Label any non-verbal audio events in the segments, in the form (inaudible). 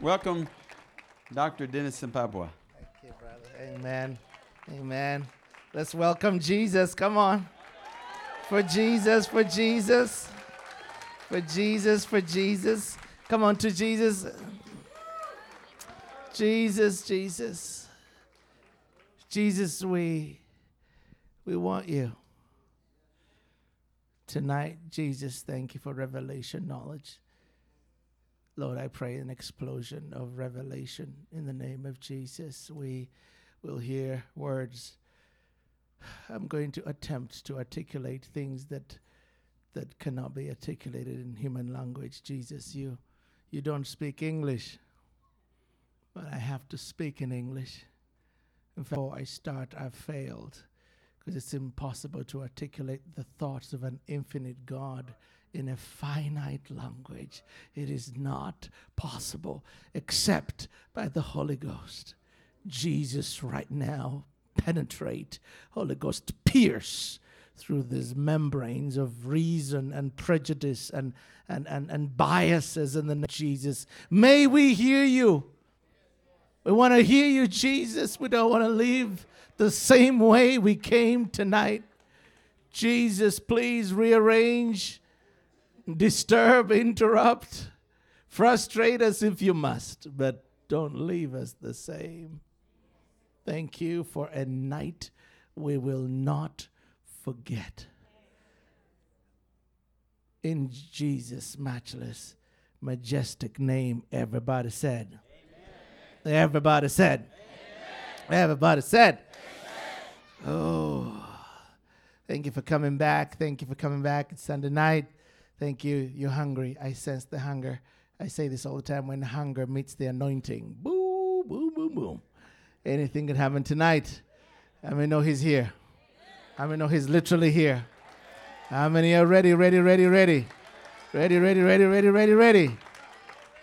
Welcome, Dr. Dennis Sempebwa. Thank you, brother. Amen. Amen. Let's welcome Jesus. Come on. For Jesus, for Jesus. For Jesus, for Jesus. Come on to Jesus. Jesus, Jesus. Jesus, we we want you. Tonight, Jesus, thank you for revelation knowledge. Lord, I pray an explosion of revelation in the name of Jesus. We will hear words. I'm going to attempt to articulate things that that cannot be articulated in human language. Jesus, you you don't speak English, but I have to speak in English. Before I start, I've failed because it's impossible to articulate the thoughts of an infinite God in a finite language. It is not possible except by the Holy Ghost. Jesus, right now, penetrate, Holy Ghost, pierce through these membranes of reason and prejudice and, and, and, and biases in the name of Jesus. May we hear you. We want to hear you, Jesus. We don't want to leave the same way we came tonight. Jesus, please rearrange, disturb, interrupt, frustrate us if you must, but don't leave us the same. Thank you for a night we will not forget. In Jesus' matchless, majestic name, everybody said. Amen. Everybody said. Amen. Everybody said. Amen. Oh, thank you for coming back. Thank you for coming back. It's Sunday night. Thank you. You're hungry. I sense the hunger. I say this all the time when hunger meets the anointing. Boom, boom, boom, boom. Anything can happen tonight. I mean, know he's here. I mean, know he's literally here. How many are ready, ready, ready, ready? Ready, ready, ready, ready, ready, ready.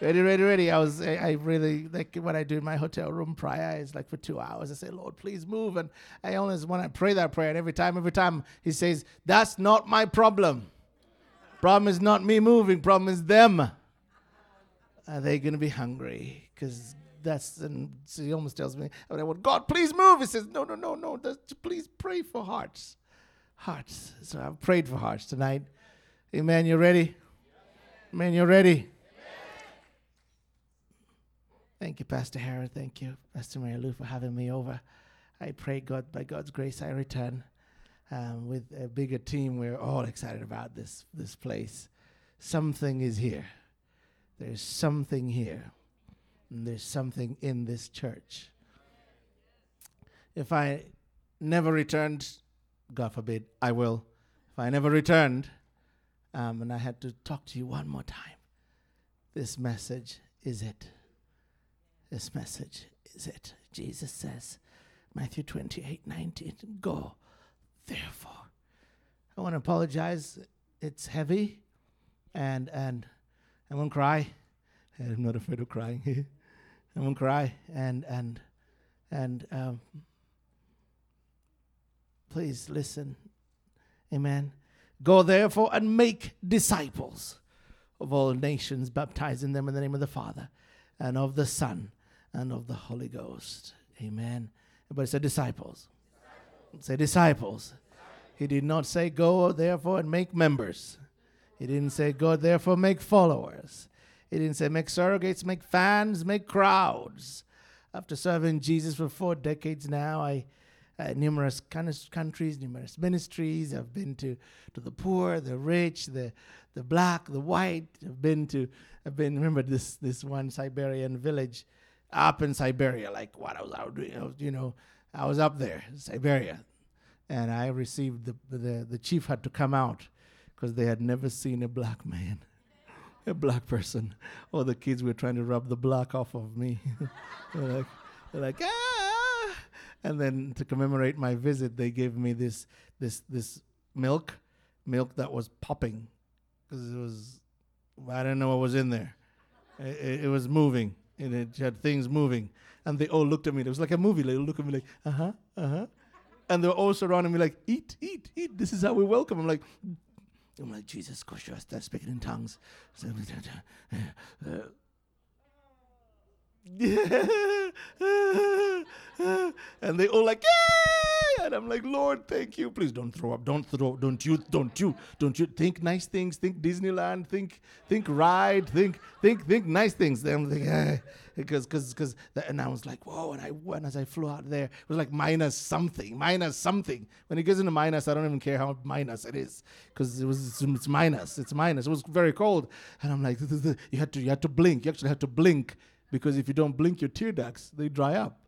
Ready, ready, ready. I was, I, I really, like what I do in my hotel room prior is like for two hours. I say, Lord, please move. And I always want to pray that prayer. And every time, every time he says, That's not my problem. Problem is not me moving, problem is them. Are they going to be hungry? Because that's, and so he almost tells me, I want, God, please move. He says, No, no, no, no. Please pray for hearts hearts. So I've prayed for hearts tonight. Amen. You ready? Amen. You ready? Thank you, Pastor Harrod. Thank you, Pastor Mary Lou, for having me over. I pray God, by God's grace, I return um, with a bigger team. We're all excited about this this place. Something is here. There's something here. And there's something in this church. If I never returned God forbid, I will. If I never returned, um, and I had to talk to you one more time, this message is it. This message is it. Jesus says, Matthew 28 19, go, therefore. I want to apologize. It's heavy, and and I won't cry. I'm not afraid of crying. Here. (laughs) I won't cry, and and and um, Please listen. Amen. Go therefore and make disciples of all nations, baptizing them in the name of the Father and of the Son and of the Holy Ghost. Amen. Everybody say disciples. Say disciples. He did not say go therefore and make members. He didn't say go therefore make followers. He didn't say make surrogates, make fans, make crowds. After serving Jesus for four decades now, I uh, numerous countries, numerous ministries. I've been to, to the poor, the rich, the, the black, the white. I've been to, I've been, remember this, this one Siberian village up in Siberia, like what I was out doing, you know, I was up there, Siberia. And I received the, the, the chief had to come out because they had never seen a black man, (laughs) a black person. All the kids were trying to rub the black off of me. (laughs) they're like, they're like, ah! and then to commemorate my visit, they gave me this this this milk, milk that was popping, because it was I didn't know what was in there. It, it, was moving, and it had things moving, and they all looked at me. It was like a movie. They looked at me like, uh huh, uh huh, and they were all surrounding me like, eat, eat, eat. This is how we welcome. I'm like. I'm like, Jesus, gosh, I start speaking in tongues. (laughs) Uh, (laughs) and they all like, yeah. And I'm like, Lord, thank you. Please don't throw up. Don't throw. Don't you? Don't you? Don't you think nice things? Think Disneyland. Think think ride. Think think think nice things. Then I'm like, eh. because because because and I was like, whoa. And I went as I flew out there, it was like minus something, minus something. When it gets into minus, I don't even care how minus it is because it was it's minus. It's minus. It was very cold, and I'm like, you had to you had to blink. You actually had to blink because if you don't blink your tear ducts, they dry up.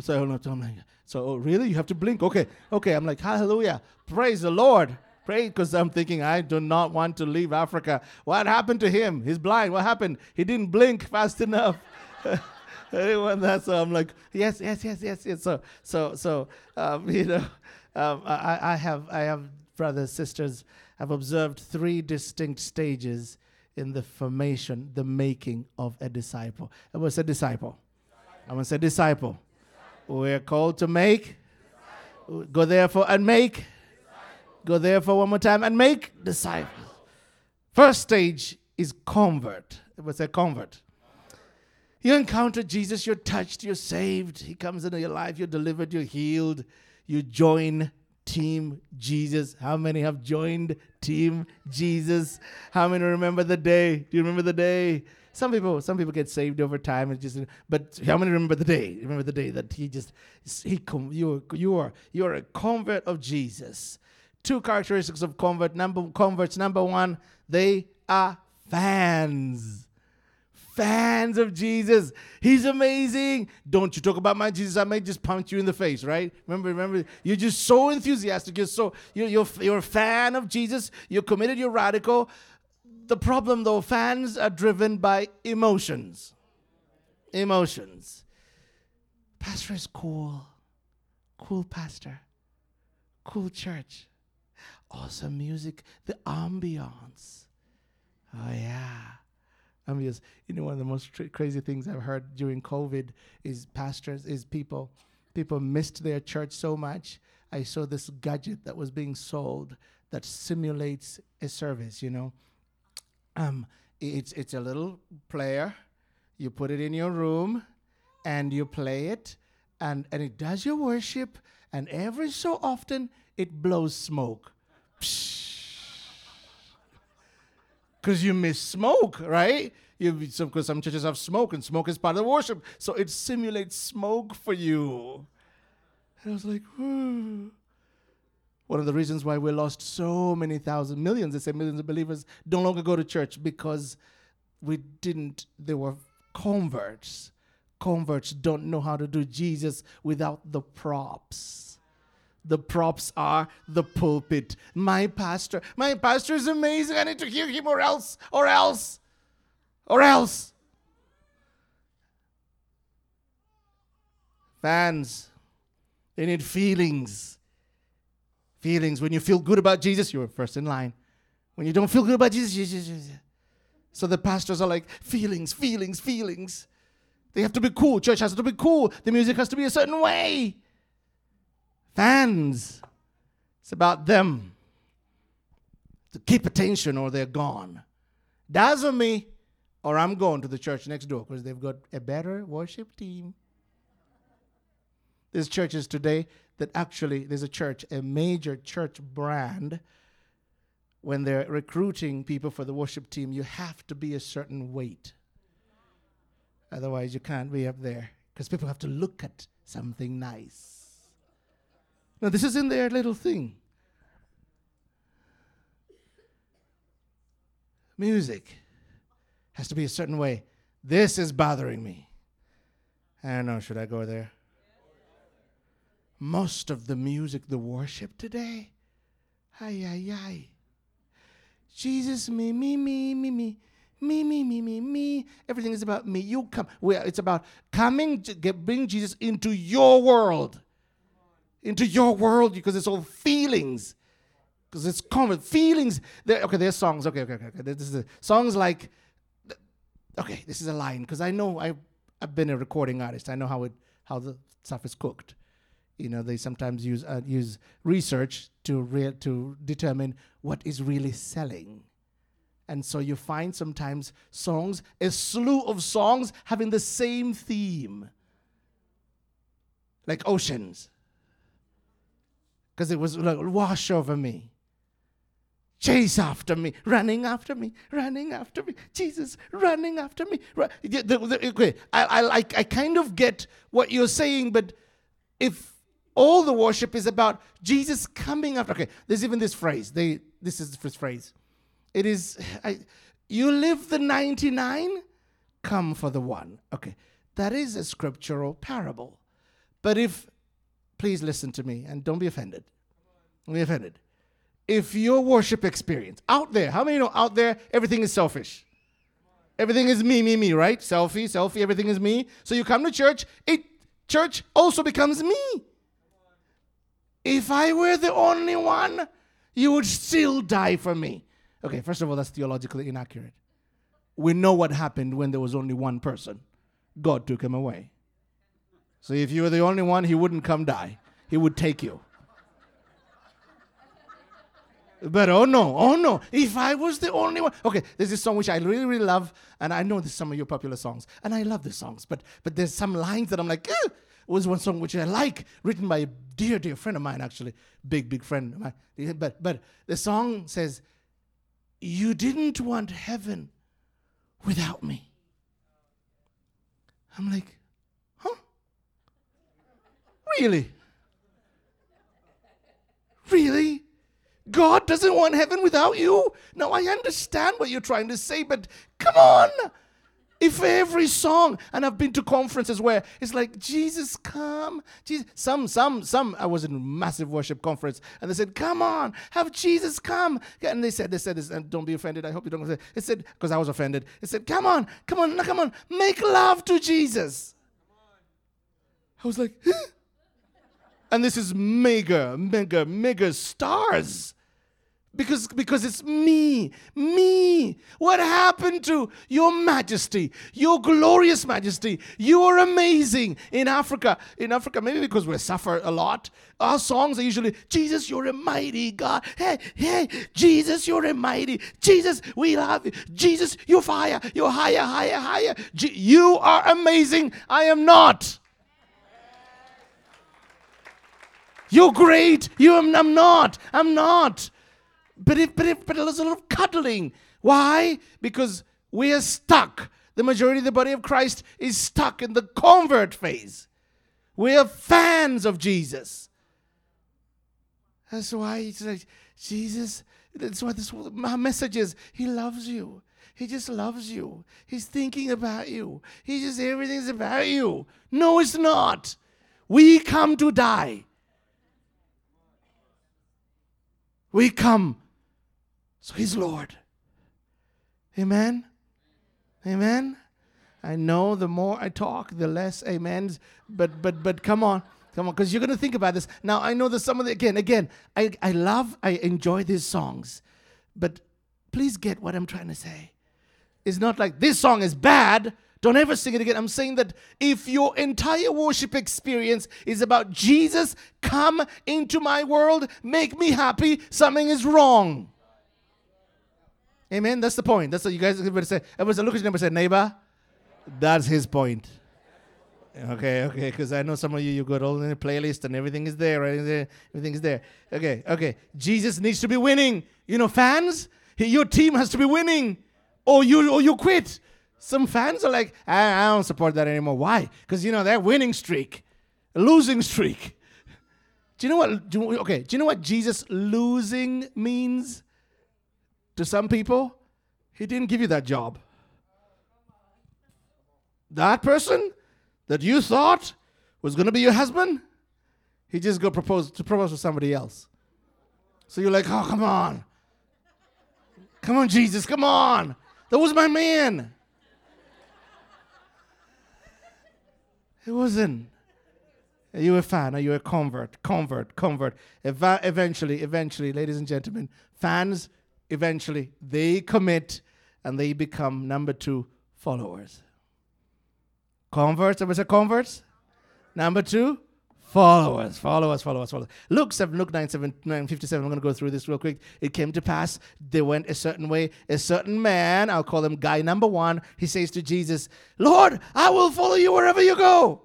So I'm like, so oh, really? You have to blink? Okay, okay. I'm like, hallelujah, praise the Lord. Pray because I'm thinking I do not want to leave Africa. What happened to him? He's blind. What happened? He didn't blink fast enough. (laughs) Anyone that's so I'm like, yes, yes, yes, yes, yes. So, so, so, um, (laughs) you know, um, I, I have, I have brothers, sisters. I've observed three distinct stages in the formation, the making of a disciple. Was a disciple. I want to say disciple. We're called to make. Go therefore and make. Go therefore one more time and make disciples. First stage is convert. It was a convert. You encounter Jesus, you're touched, you're saved. He comes into your life, you're delivered, you're healed. You join Team Jesus. How many have joined Team Jesus? How many remember the day? Do you remember the day? Some people, some people get saved over time and just. But how many remember the day? Remember the day that he just he you you are you are a convert of Jesus. Two characteristics of convert number converts. Number one, they are fans fans of Jesus. He's amazing. Don't you talk about my Jesus? I may just punch you in the face, right? Remember, remember, you're just so enthusiastic. You're so you're you're, you're a fan of Jesus. You're committed. You're radical. The problem, though, fans are driven by emotions. Emotions. Pastor is cool. Cool pastor. Cool church. Awesome music. The ambiance. Oh, yeah. Ambiance. You know, one of the most crazy things I've heard during COVID is pastors, is people. People missed their church so much. I saw this gadget that was being sold that simulates a service, you know um, it's it's a little player. You put it in your room, and you play it, and and it does your worship. And every so often, it blows smoke. Because you miss smoke, right? You because some churches have smoke, and smoke is part of the worship, so it simulates smoke for you. And I was like, Whoa. One of the reasons why we lost so many thousand, millions, they say millions of believers, don't longer go to church because we didn't, they were converts. Converts don't know how to do Jesus without the props. The props are the pulpit. My pastor, my pastor is amazing. I need to hear him or else, or else, or else. Fans, they need feelings. Feelings. When you feel good about Jesus, you're first in line. When you don't feel good about Jesus, Jesus, Jesus. so the pastors are like, feelings, feelings, feelings. They have to be cool. Church has to be cool. The music has to be a certain way. Fans. It's about them. To keep attention or they're gone. Dazzle me or I'm going to the church next door because they've got a better worship team. There's churches today that actually there's a church, a major church brand, when they're recruiting people for the worship team, you have to be a certain weight. Otherwise, you can't be up there because people have to look at something nice. Now, this is in their little thing. Music has to be a certain way. This is bothering me. I don't know, should I go there? most of the music, the worship today. Ay, ay, ay. Jesus, me, me, me, me, me. Me, me, me, me, me. Everything is about me. You come. Well, it's about coming to get, bring Jesus into your world. Into your world because it's all feelings. Because it's common. Feelings. There, okay, there's songs. Okay, okay, okay. okay. This is a, songs like, okay, this is a line. Because I know I, I've been a recording artist. I know how it how the stuff is cooked you know they sometimes use uh, use research to re- to determine what is really selling And so you find sometimes songs, a slew of songs having the same theme, like oceans. Because it was like, wash over me, chase after me, running after me, running after me, Jesus, running after me. Okay, I, I, like- I kind of get what you're saying, but if all the worship is about Jesus coming after, okay, there's even this phrase. They, this is the first phrase. It is, I, you live the 99, come for the one. Okay, that is a scriptural parable. But if, please listen to me and don't be offended. Don't be offended. If your worship experience out there, how many know out there everything is selfish? Everything is me, me, me, right? Selfie, selfie, everything is me. So you come to church, it church also becomes me. If I were the only one, you would still die for me. Okay, first of all, that's theologically inaccurate. We know what happened when there was only one person. God took him away. So if you were the only one, he wouldn't come die. He would take you. But oh no, oh no, if I was the only one. Okay, there's this song which I really, really love, and I know this is some of your popular songs, and I love the songs, but but there's some lines that I'm like, "Ugh." was one song which I like, written by a dear, dear friend of mine, actually, big, big friend of mine. But but the song says, You didn't want heaven without me. I'm like? Really? Really? God doesn't want heaven without you? Now, I understand what you're trying to say, but come on. If every song, and I've been to conferences where it's like, Jesus, come. Jesus. Some, some, some, I was in a massive worship conference, and they said, come on, have Jesus come. And they said, they said this, and don't be offended. I hope you don't say It said, because I was offended. It said, come on, come on, come on, make love to Jesus. I was like, huh? And this is mega, mega, mega stars. Because, because it's me, me. What happened to your majesty, your glorious majesty? You are amazing in Africa. In Africa, maybe because we suffer a lot, our songs are usually, Jesus, you're a mighty God. Hey, hey, Jesus, you're a mighty. Jesus, we love you. Jesus, you're fire. You're higher, higher, higher. Je- you are amazing. I am not. You're great. You am, I'm not. I'm not. But if, but it, but there's a lot of cuddling. Why? Because we are stuck. The majority of the body of Christ is stuck in the convert phase. We are fans of Jesus. That's why it's like Jesus. That's why this my message is. He loves you. He just loves you. He's thinking about you. He just everything's about you. No, it's not. We come to die. We come. So he's Lord. Amen. Amen. I know the more I talk, the less amens. But but but come on. Come on, because you're gonna think about this. Now I know that some of the again, again, I, I love, I enjoy these songs, but please get what I'm trying to say. It's not like this song is bad. Don't ever sing it again. I'm saying that if your entire worship experience is about Jesus, come into my world, make me happy, something is wrong. Amen. That's the point. That's what you guys everybody say. Everybody say, look at your neighbor say, neighbor. That's his point. Okay, okay, because I know some of you you got all in the playlist and everything is there, right? Everything is there. Okay, okay. Jesus needs to be winning. You know, fans, your team has to be winning, or you or you quit. Some fans are like, I, I don't support that anymore. Why? Because you know they're winning streak, losing streak. Do you know what? Do okay, do you know what Jesus losing means to some people? He didn't give you that job. That person that you thought was going to be your husband, he just go propose to propose to somebody else. So you're like, oh, come on. Come on, Jesus, come on. That was my man. It wasn't. Are you a fan? Are you a convert? Convert, convert. Eva- eventually, eventually, ladies and gentlemen, fans, eventually, they commit and they become number two followers. Converts, ever say converts? Number two, Follow us, follow us, follow us, follow us. Luke 7, Luke 9, 7, 9 57. I'm going to go through this real quick. It came to pass, they went a certain way. A certain man, I'll call him guy number one, he says to Jesus, Lord, I will follow you wherever you go.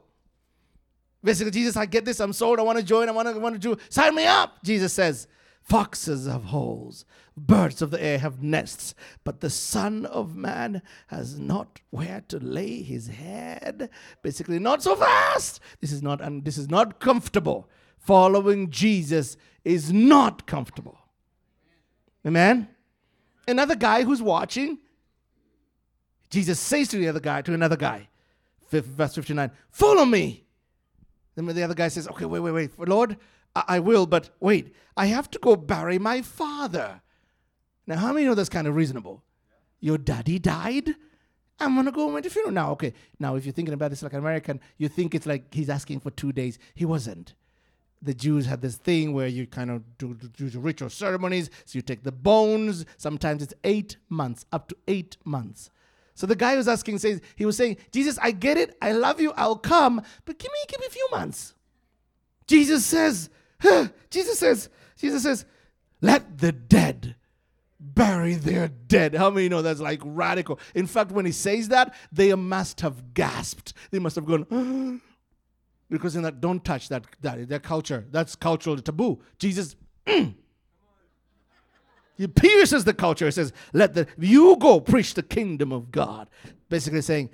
Basically, Jesus, I get this. I'm sold. I want to join. I want to, want to do. Sign me up. Jesus says, Foxes have holes, birds of the air have nests, but the Son of Man has not where to lay his head. Basically, not so fast. This is not, and this is not comfortable. Following Jesus is not comfortable. Amen. Another guy who's watching, Jesus says to the other guy, to another guy, verse 59, follow me. Then the other guy says, okay, wait, wait, wait, Lord, I, will, but wait, I have to go bury my father. Now, how many know that's kind of reasonable? Your daddy died? I'm to go the funeral. Now, okay, now if you're thinking about this like an American, you think it's like he's asking for two days. He wasn't. The Jews had this thing where you kind of do, do, do ritual ceremonies. So you take the bones. Sometimes it's eight months, up to eight months. So the guy who's asking says, he was saying, Jesus, I get it. I love you. I'll come, but give me, give me a few months. Jesus says, (gasps) Jesus says, Jesus says, let the dead bury their dead. How many know that's like radical? In fact, when he says that, they must have gasped. They must have gone, (gasps) because in that, don't touch that, that, their culture. That's cultural taboo. Jesus, mm. (clears throat) he pierces the culture. He says, let the, you go preach the kingdom of God. Basically saying,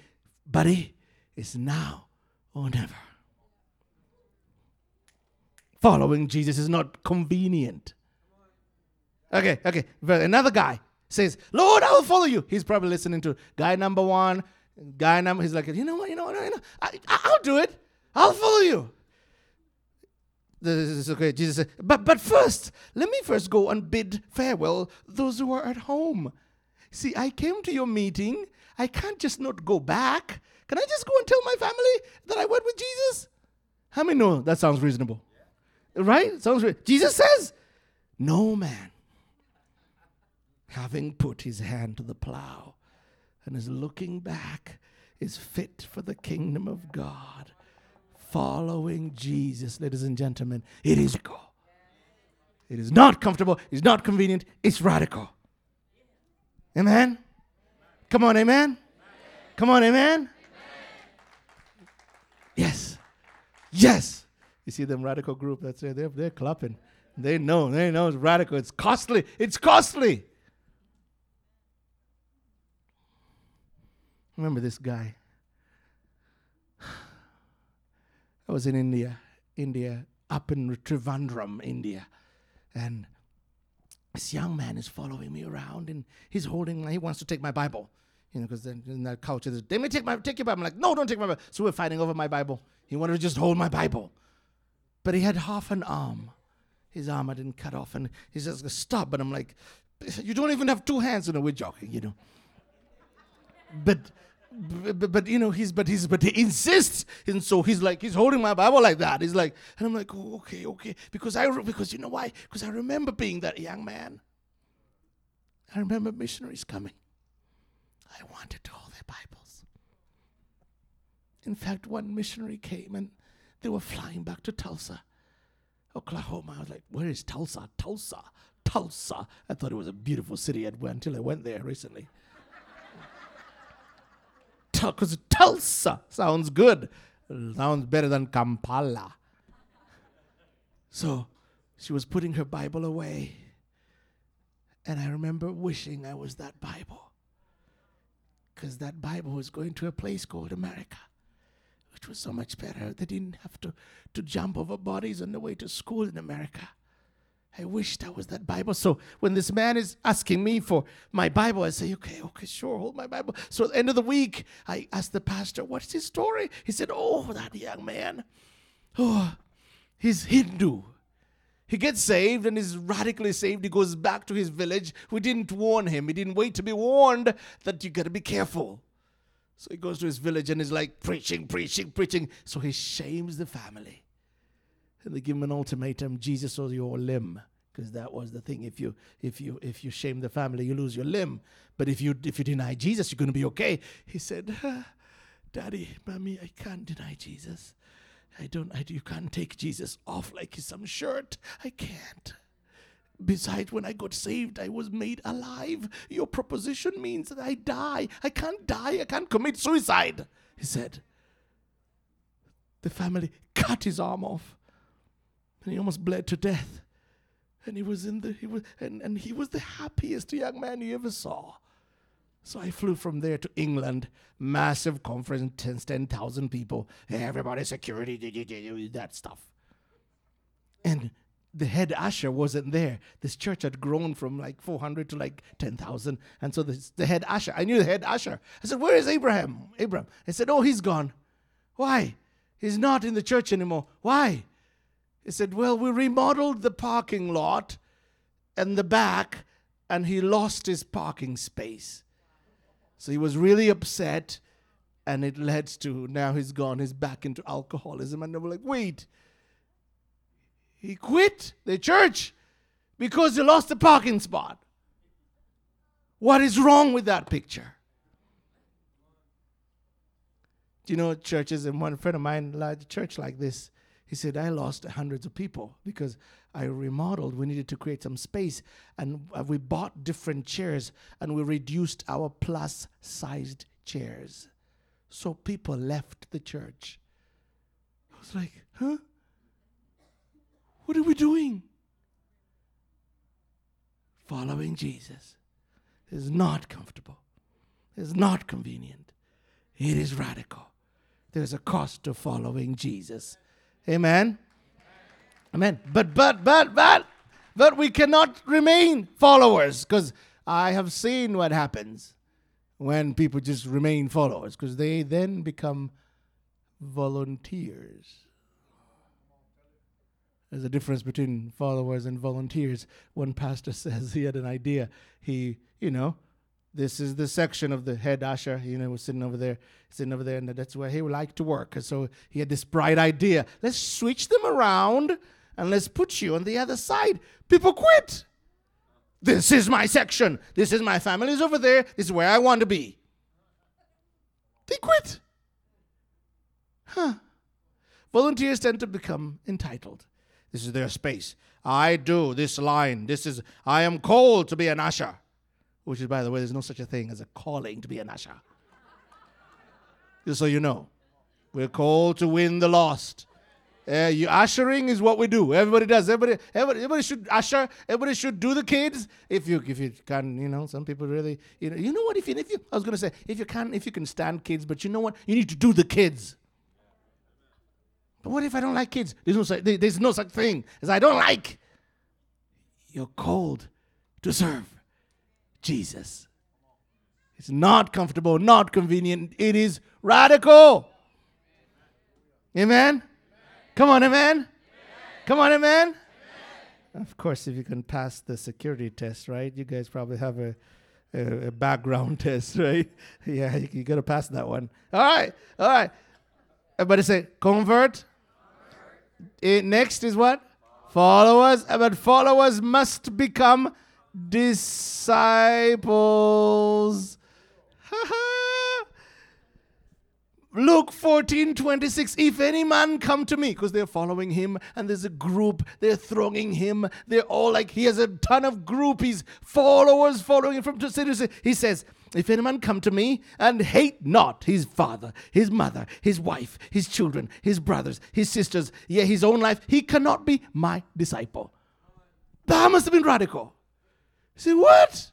buddy, it's now or never following Jesus is not convenient. Okay, okay. Another guy says, Lord, I will follow you. He's probably listening to guy number one, guy number, he's like, you know what, you know what, you know, I, I'll do it. I'll follow you. This is okay. Jesus said, but, but first, let me first go and bid farewell those who are at home. See, I came to your meeting. I can't just not go back. Can I just go and tell my family that I went with Jesus? How many know that sounds reasonable? Right? Sounds right. Jesus says, No man, having put his hand to the plow and is looking back, is fit for the kingdom of God. Following Jesus, ladies and gentlemen, it is radical. It is not comfortable, it's not convenient, it's radical. Amen? Come on, amen? Come on, amen? Yes. Yes. You see them radical group that's there, they're, they're clapping. They know, they know it's radical. It's costly. It's costly. Remember this guy. (sighs) I was in India, India, up in Trivandrum, India. And this young man is following me around and he's holding, he wants to take my Bible. You know, because in that culture, they may take my take your Bible. I'm like, no, don't take my Bible. So we're fighting over my Bible. He wanted to just hold my Bible. But he had half an arm. His arm I didn't cut off. And he says, Stop. But I'm like, You don't even have two hands. You know, we're joking, you know. But, but, but you know, he's, but he's, but he insists. And so he's like, he's holding my Bible like that. He's like, and I'm like, oh, okay, okay. Because I, because you know why? Because I remember being that young man. I remember missionaries coming. I wanted to hold their Bibles. In fact, one missionary came and they were flying back to Tulsa, Oklahoma. I was like, where is Tulsa? Tulsa, Tulsa. I thought it was a beautiful city until I went there recently. (laughs) Because Tulsa sounds good. Sounds better than Kampala. So she was putting her Bible away. And I remember wishing I was that Bible. Because that Bible was going to a place called America was so much better. They didn't have to, to jump over bodies on the way to school in America. I wish that was that Bible. So when this man is asking me for my Bible, I say, okay, okay, sure, hold my Bible. So at the end of the week, I asked the pastor, what's his story? He said, oh, that young man, oh, he's Hindu. He gets saved and is radically saved. He goes back to his village. We didn't warn him. He didn't wait to be warned that you got to be careful. So he goes to his village and is like preaching, preaching, preaching. So he shames the family. And they give him an ultimatum, Jesus or your limb. Because that was the thing. If you if you if you shame the family, you lose your limb. But if you if you deny Jesus, you're gonna be okay. He said, ah, Daddy, Mommy, I can't deny Jesus. I don't, I, you can't take Jesus off like some shirt. I can't. Besides, when I got saved, I was made alive. Your proposition means that I die. I can't die. I can't commit suicide, he said. The family cut his arm off, and he almost bled to death. And he was in the he was and, and he was the happiest young man you ever saw. So I flew from there to England, massive conference, 10,000 people, everybody security, that stuff. And the head usher wasn't there. This church had grown from like 400 to like 10,000. And so the, the head usher, I knew the head usher. I said, Where is Abraham? Abraham. I said, Oh, he's gone. Why? He's not in the church anymore. Why? He said, Well, we remodeled the parking lot and the back, and he lost his parking space. So he was really upset, and it led to now he's gone, he's back into alcoholism. And they were like, Wait, he quit the church because he lost the parking spot. What is wrong with that picture? Do you know churches? And one friend of mine led a church like this. He said, I lost hundreds of people because I remodeled. We needed to create some space. And uh, we bought different chairs and we reduced our plus sized chairs. So people left the church. I was like, huh? What are we doing? Following Jesus is not comfortable, it's not convenient, it is radical. There's a cost to following Jesus. Amen. Amen. But, but, but, but, but we cannot remain followers because I have seen what happens when people just remain followers because they then become volunteers. There's a difference between followers and volunteers. One pastor (laughs) says he had an idea. He, you know, this is the section of the head usher, you know, was sitting over there, sitting over there, and that's where he would like to work. So he had this bright idea. Let's switch them around and let's put you on the other side. People quit. This is my section. This is my family's over there. This is where I want to be. They quit. Huh. Volunteers tend to become entitled. This is their space. I do this line. This is, I am called to be an usher. Which is, by the way, there's no such a thing as a calling to be an usher. Just so you know. We're called to win the lost. Uh, you ushering is what we do. Everybody does. Everybody, everybody, everybody should usher. Everybody should do the kids. If you, if you can, you know, some people really, you know, you know what? If you, if you, I was gonna say, if you can, if you can stand kids, but you know what? You need to do the kids. But what if I don't like kids? There's no such, there's no such thing as I don't like. You're called to serve Jesus. It's not comfortable, not convenient. It is radical. Amen? Come on, amen? Come on, amen? Of course, if you can pass the security test, right? You guys probably have a, a, a background (laughs) test, right? Yeah, you, you got to pass that one. All right, all right. Everybody say convert. Eh, next is what? Followers. But followers must become disciples. (laughs) Luke 14, 26. If any man come to me, because they're following him, and there's a group, they're thronging him. They're all like, he has a ton of groupies, followers following him from city to city. He says, if any man come to me and hate not his father, his mother, his wife, his children, his brothers, his sisters, yea, his own life, he cannot be my disciple. That must have been radical. You say, what?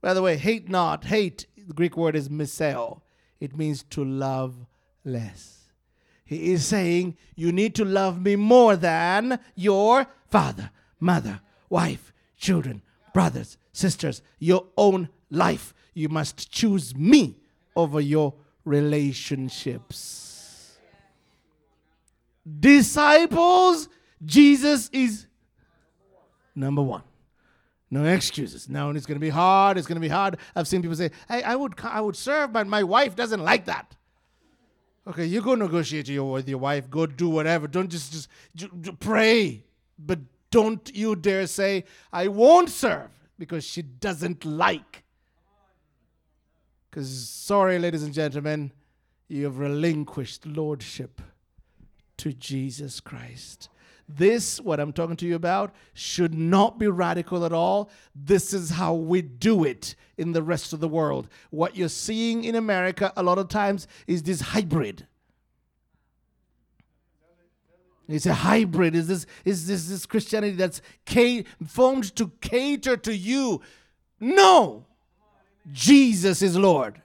By the way, hate not, hate, the Greek word is miseo. It means to love less. He is saying, You need to love me more than your father, mother, wife, children, brothers, sisters, your own life. You must choose me over your relationships. Disciples, Jesus is number one. No excuses. No, it's going to be hard. It's going to be hard. I've seen people say, "Hey, I would, I would serve, but my wife doesn't like that." Okay, you go negotiate your, with your wife. Go do whatever. Don't just just, just pray, but don't you dare say, "I won't serve," because she doesn't like. Because sorry, ladies and gentlemen, you have relinquished lordship to Jesus Christ. This, what I'm talking to you about, should not be radical at all. This is how we do it in the rest of the world. What you're seeing in America a lot of times is this hybrid. It's a hybrid. Is this is this this Christianity that's ca- formed to cater to you? No. Jesus is Lord.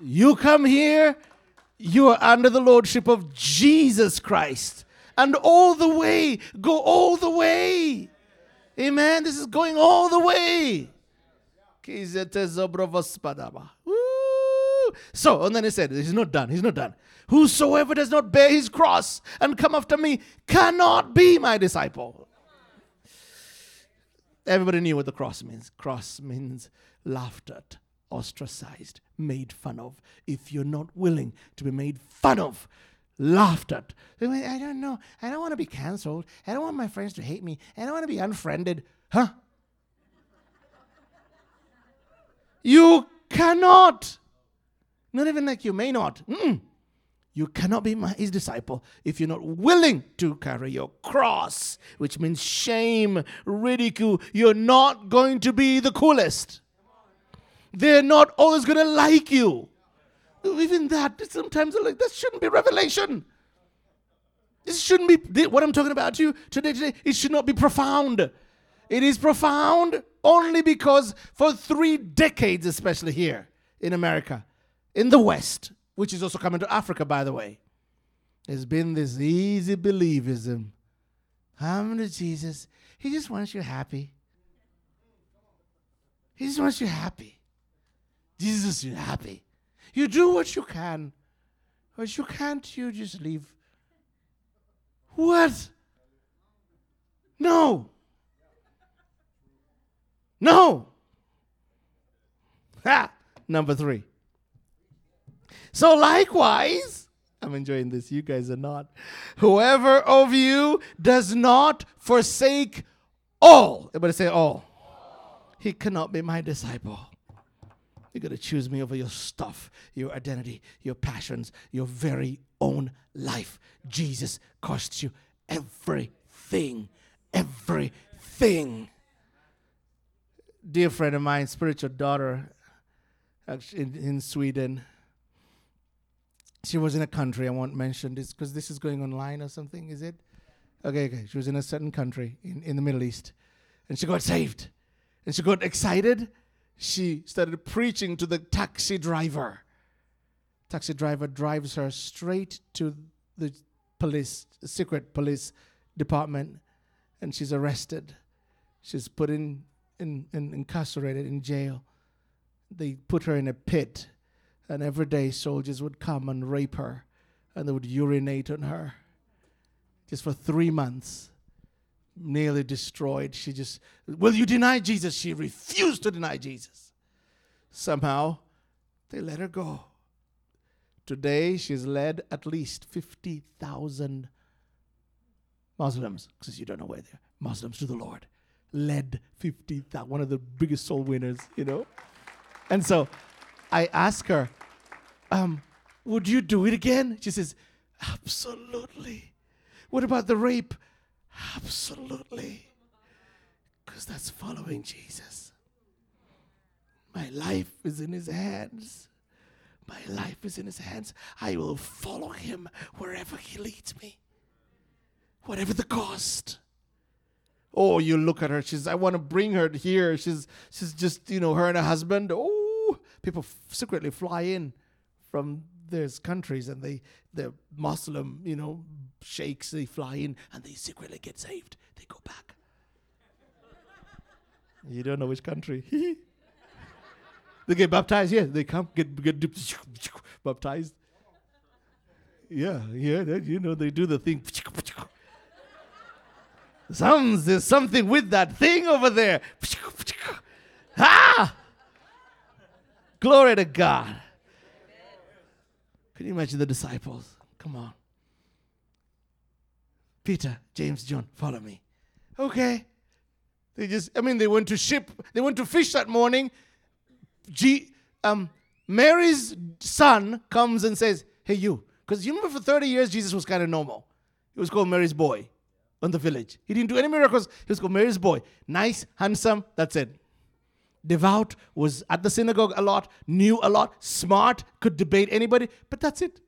You come here, you are under the lordship of Jesus Christ. And all the way, go all the way. Amen. This is going all the way. Woo. So, and then he said, He's not done. He's not done. Whosoever does not bear his cross and come after me cannot be my disciple. Everybody knew what the cross means. Cross means laughed at, ostracized, made fun of. If you're not willing to be made fun of, laughed at, I don't know. I don't want to be canceled. I don't want my friends to hate me. I don't want to be unfriended. Huh? You cannot. Not even like you may not. Mm-mm. You cannot be my, his disciple if you're not willing to carry your cross, which means shame, ridicule. You're not going to be the coolest. They're not always going to like you. Even that, sometimes like that shouldn't be revelation. This shouldn't be what I'm talking about to you today. Today, it should not be profound. It is profound only because for three decades, especially here in America, in the West, which is also coming to Africa, by the way. There's been this easy believism. Come to Jesus. He just wants you happy. He just wants you happy. Jesus you happy. You do what you can. What you can't, you just leave. What? No. No. Ha! Number three. So likewise, I'm enjoying this. You guys are not. Whoever of you does not forsake all, everybody say all. He cannot be my disciple. You got to choose me over your stuff, your identity, your passions, your very own life. Jesus costs you everything. Everything. Dear friend of mine, spiritual daughter in, in Sweden, she was in a country, I won't mention this because this is going online or something, is it? Okay, okay. She was in a certain country in, in the Middle East and she got saved. And she got excited. She started preaching to the taxi driver. Taxi driver drives her straight to the police, secret police department, and she's arrested. She's put in, in, in incarcerated in jail. They put her in a pit and every day, soldiers would come and rape her and they would urinate on her. Just for three months, nearly destroyed. She just, Will you deny Jesus? She refused to deny Jesus. Somehow, they let her go. Today, she's led at least 50,000 Muslims, because you don't know where they're, Muslims to the Lord. Led 50,000, one of the biggest soul winners, you know? And so I ask her, um, would you do it again? She says, absolutely. What about the rape? Absolutely. Because that's following Jesus. My life is in his hands. My life is in his hands. I will follow him wherever he leads me, whatever the cost. Oh, you look at her. She's, I want to bring her here. She's, she's just, you know, her and her husband. Oh, people f- secretly fly in from those countries and they the Muslim, you know, sheikhs they fly in and they secretly get saved. They go back. (laughs) you don't know which country. (laughs) they get baptized. Yeah, they come get get (laughs) baptized. Yeah, yeah, you know they do the thing. Sounds there's something with that thing over there. ah! Glory to God. Can you imagine the disciples? Come on. Peter, James, John, follow me. Okay. They just, I mean, they went to ship, they went to fish that morning. G, um, Mary's son comes and says, Hey, you, Because you remember for 30 years, Jesus was kind of normal. He was called Mary's boy in the village. He didn't do any miracles. He was called Mary's boy. Nice, handsome, that's it. Devout, was at the synagogue a lot, knew a lot, smart, could debate anybody, but that's it.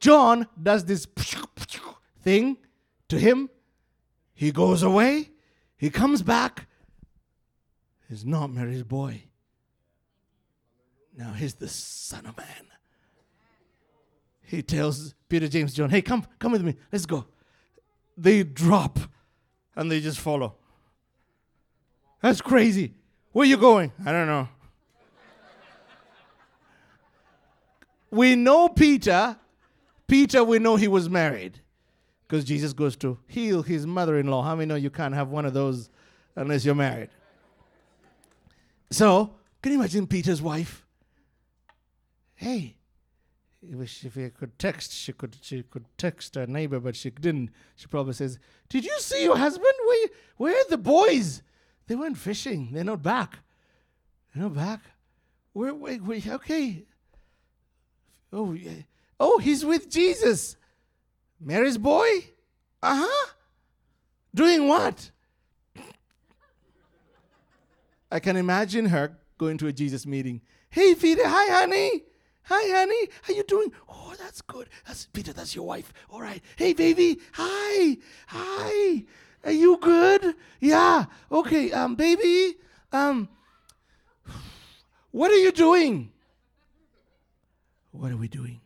John does this thing to him. He goes away. He comes back. He's not Mary's boy. Now he's the Son of Man. He tells Peter, James, John, hey, come, come with me. Let's go. They drop and they just follow. That's crazy. Where you going? I don't know. we know Peter. Peter, we know he was married because Jesus goes to heal his mother in law. How many know you can't have one of those unless you're married? So, can you imagine Peter's wife? Hey, if she could text, she could she could text her neighbor, but she didn't. She probably says, "Did you see your husband? Where where are the boys? They went fishing. They're not back. They're not back. Where wait, wait okay. Oh yeah. Oh, he's with Jesus. Mary's boy? Uh huh. Doing what? (laughs) I can imagine her going to a Jesus meeting. Hey, Peter. Hi, honey. Hi, honey. How you doing? Oh, that's good. That's Peter. That's your wife. All right. Hey, baby. Hi. Hi. Are you good? Yeah. Okay. Um, baby. Um, what are you doing? What are we doing?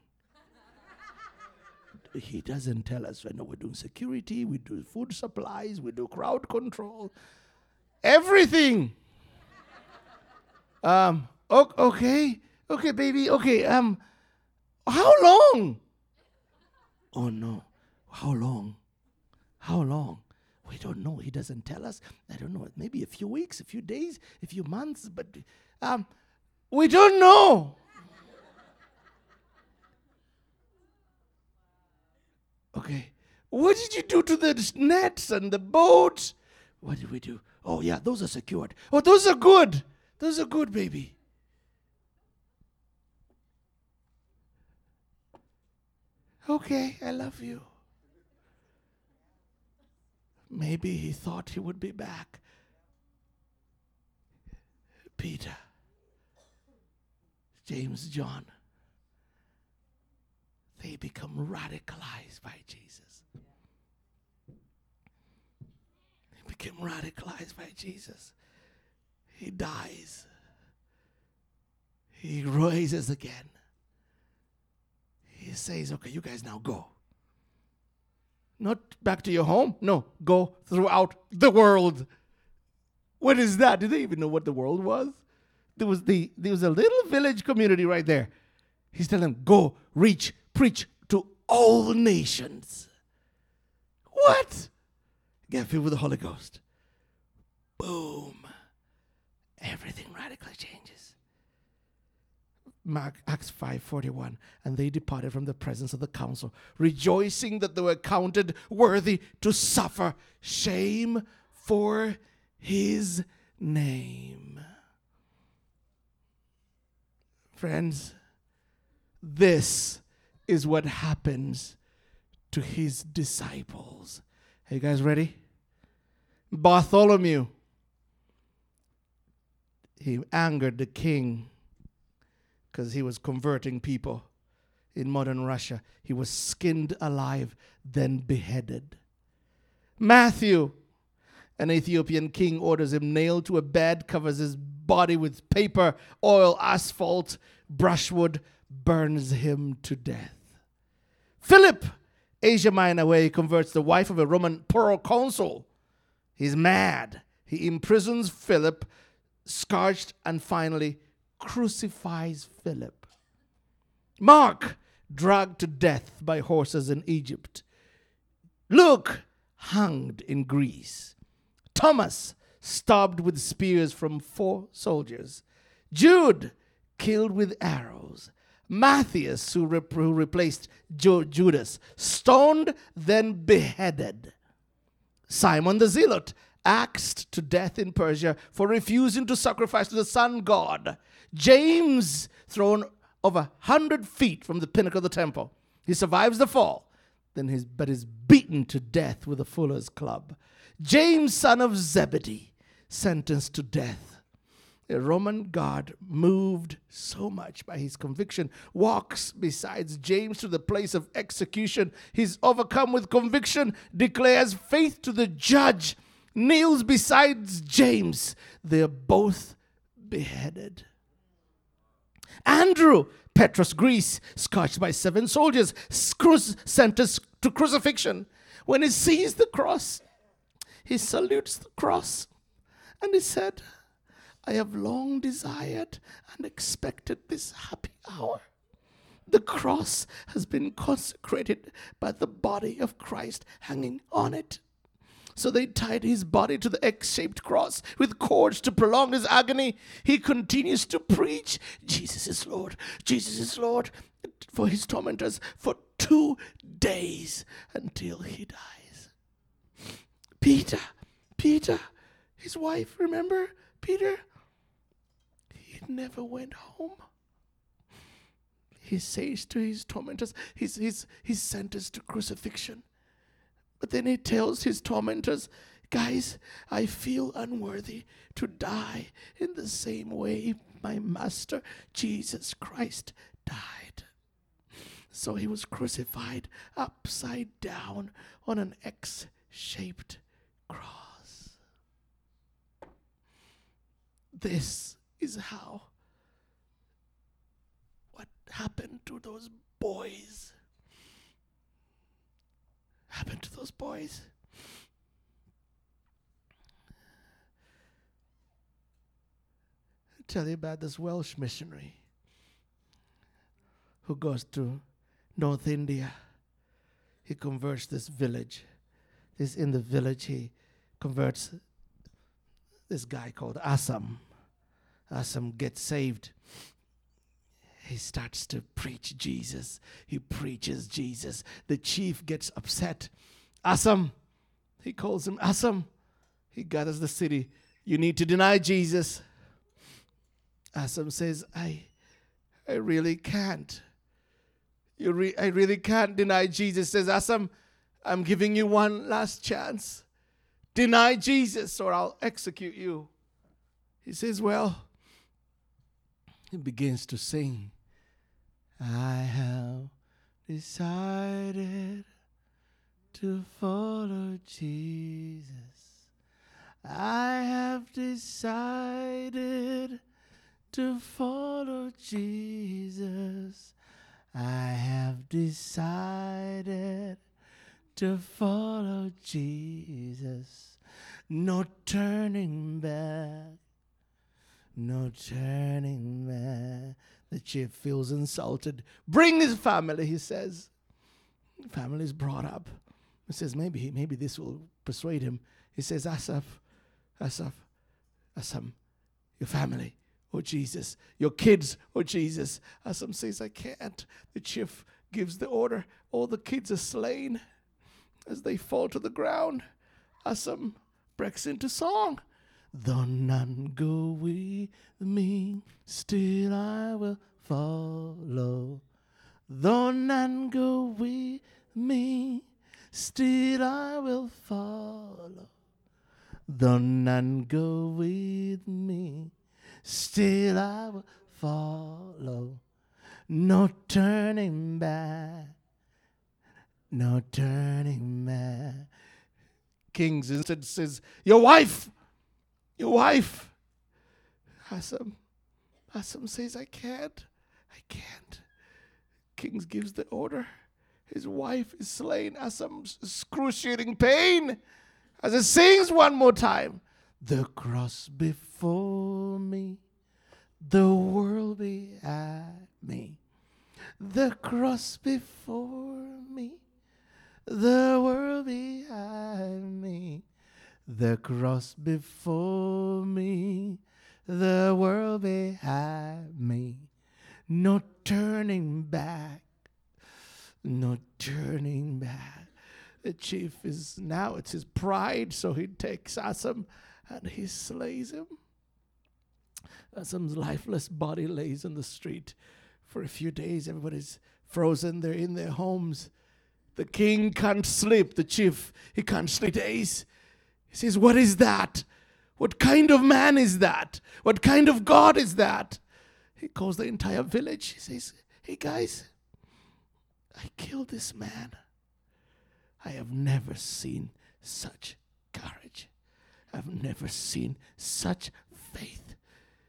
he doesn't tell us. Know we're doing security, we do food supplies, we do crowd control, everything. um, okay, okay, baby, okay. Um, how long? Oh no, how long? How long? We don't know. He doesn't tell us. I don't know. Maybe a few weeks, a few days, a few months, but um, we don't know. Okay. What did you do to the nets and the boats? What did we do? Oh, yeah, those are secured. Oh, those are good. Those are good, baby. Okay, I love you. Maybe he thought he would be back. Peter, James, John they become radicalized by Jesus. They become radicalized by Jesus. He dies. He rises again. He says, Okay, you guys now go. Not back to your home. No, go throughout the world. What is that? Did they even know what the world was? There was the there was a little village community right there. He's telling them, go reach preach to all nations. What? Get filled with the Holy Ghost. Boom. Everything radically changes. Mark Acts 5:41 and they departed from the presence of the council rejoicing that they were counted worthy to suffer shame for his name. Friends, this is what happens to his disciples. Are you guys ready? Bartholomew. He angered the king because he was converting people in modern Russia. He was skinned alive, then beheaded. Matthew, an Ethiopian king, orders him nailed to a bed, covers his body with paper, oil, asphalt, brushwood, burns him to death. Philip, Asia Minor, where he converts the wife of a Roman proconsul. He's mad. He imprisons Philip, scourged, and finally crucifies Philip. Mark, dragged to death by horses in Egypt. Luke, hanged in Greece. Thomas, stabbed with spears from four soldiers. Jude, killed with arrows. Matthias, who, rep- who replaced jo- Judas, stoned, then beheaded. Simon the Zealot, axed to death in Persia for refusing to sacrifice to the sun god. James, thrown over a hundred feet from the pinnacle of the temple. He survives the fall, then he's, but is beaten to death with a fuller's club. James, son of Zebedee, sentenced to death. A Roman guard, moved so much by his conviction, walks besides James to the place of execution. He's overcome with conviction, declares faith to the judge, kneels besides James. They're both beheaded. Andrew, Patras, Greece, scorched by seven soldiers, sentenced to crucifixion. When he sees the cross, he salutes the cross and he said, I have long desired and expected this happy hour. The cross has been consecrated by the body of Christ hanging on it. So they tied his body to the X shaped cross with cords to prolong his agony. He continues to preach Jesus is Lord, Jesus is Lord for his tormentors for two days until he dies. Peter, Peter, his wife, remember? Peter, he never went home. He says to his tormentors, he's, he's, he's sentenced to crucifixion. But then he tells his tormentors, Guys, I feel unworthy to die in the same way my master Jesus Christ died. So he was crucified upside down on an X shaped cross. This is how what happened to those boys happened to those boys? Tell you about this Welsh missionary who goes to North India. He converts this village. This in the village he converts this guy called Asam. Asam gets saved he starts to preach Jesus. He preaches Jesus. The chief gets upset. Asam, he calls him Asam. He gathers the city. You need to deny Jesus. Asam says, I, I really can't. You re- I really can't deny Jesus. Says Asam, I'm giving you one last chance. Deny Jesus or I'll execute you. He says, Well, he begins to sing. I have decided to follow Jesus. I have decided to follow Jesus. I have decided to follow Jesus. No turning back no turning back. The chief feels insulted. Bring his family, he says. Family is brought up. He says, maybe, maybe this will persuade him. He says, Asaf, Asaf, Asam, your family, oh Jesus, your kids, oh Jesus. Asam says, I can't. The chief gives the order. All the kids are slain as they fall to the ground. Asam breaks into song. Though none go with me, still I will follow. Though none go with me, still I will follow. Though none go with me, still I will follow. No turning back, no turning back. Kings instead says, Your wife your wife. Asam, Asam says, I can't. I can't. Kings gives the order. His wife is slain. Asam's excruciating pain. As it sings one more time. The cross before me, the world behind me. The cross before me, the world behind me. The cross before me, the world behind me. No turning back, no turning back. The chief is now, it's his pride, so he takes Asam and he slays him. Asam's lifeless body lays in the street for a few days. Everybody's frozen. They're in their homes. The king can't sleep. The chief, he can't sleep days. He says, What is that? What kind of man is that? What kind of God is that? He calls the entire village. He says, Hey guys, I killed this man. I have never seen such courage. I've never seen such faith.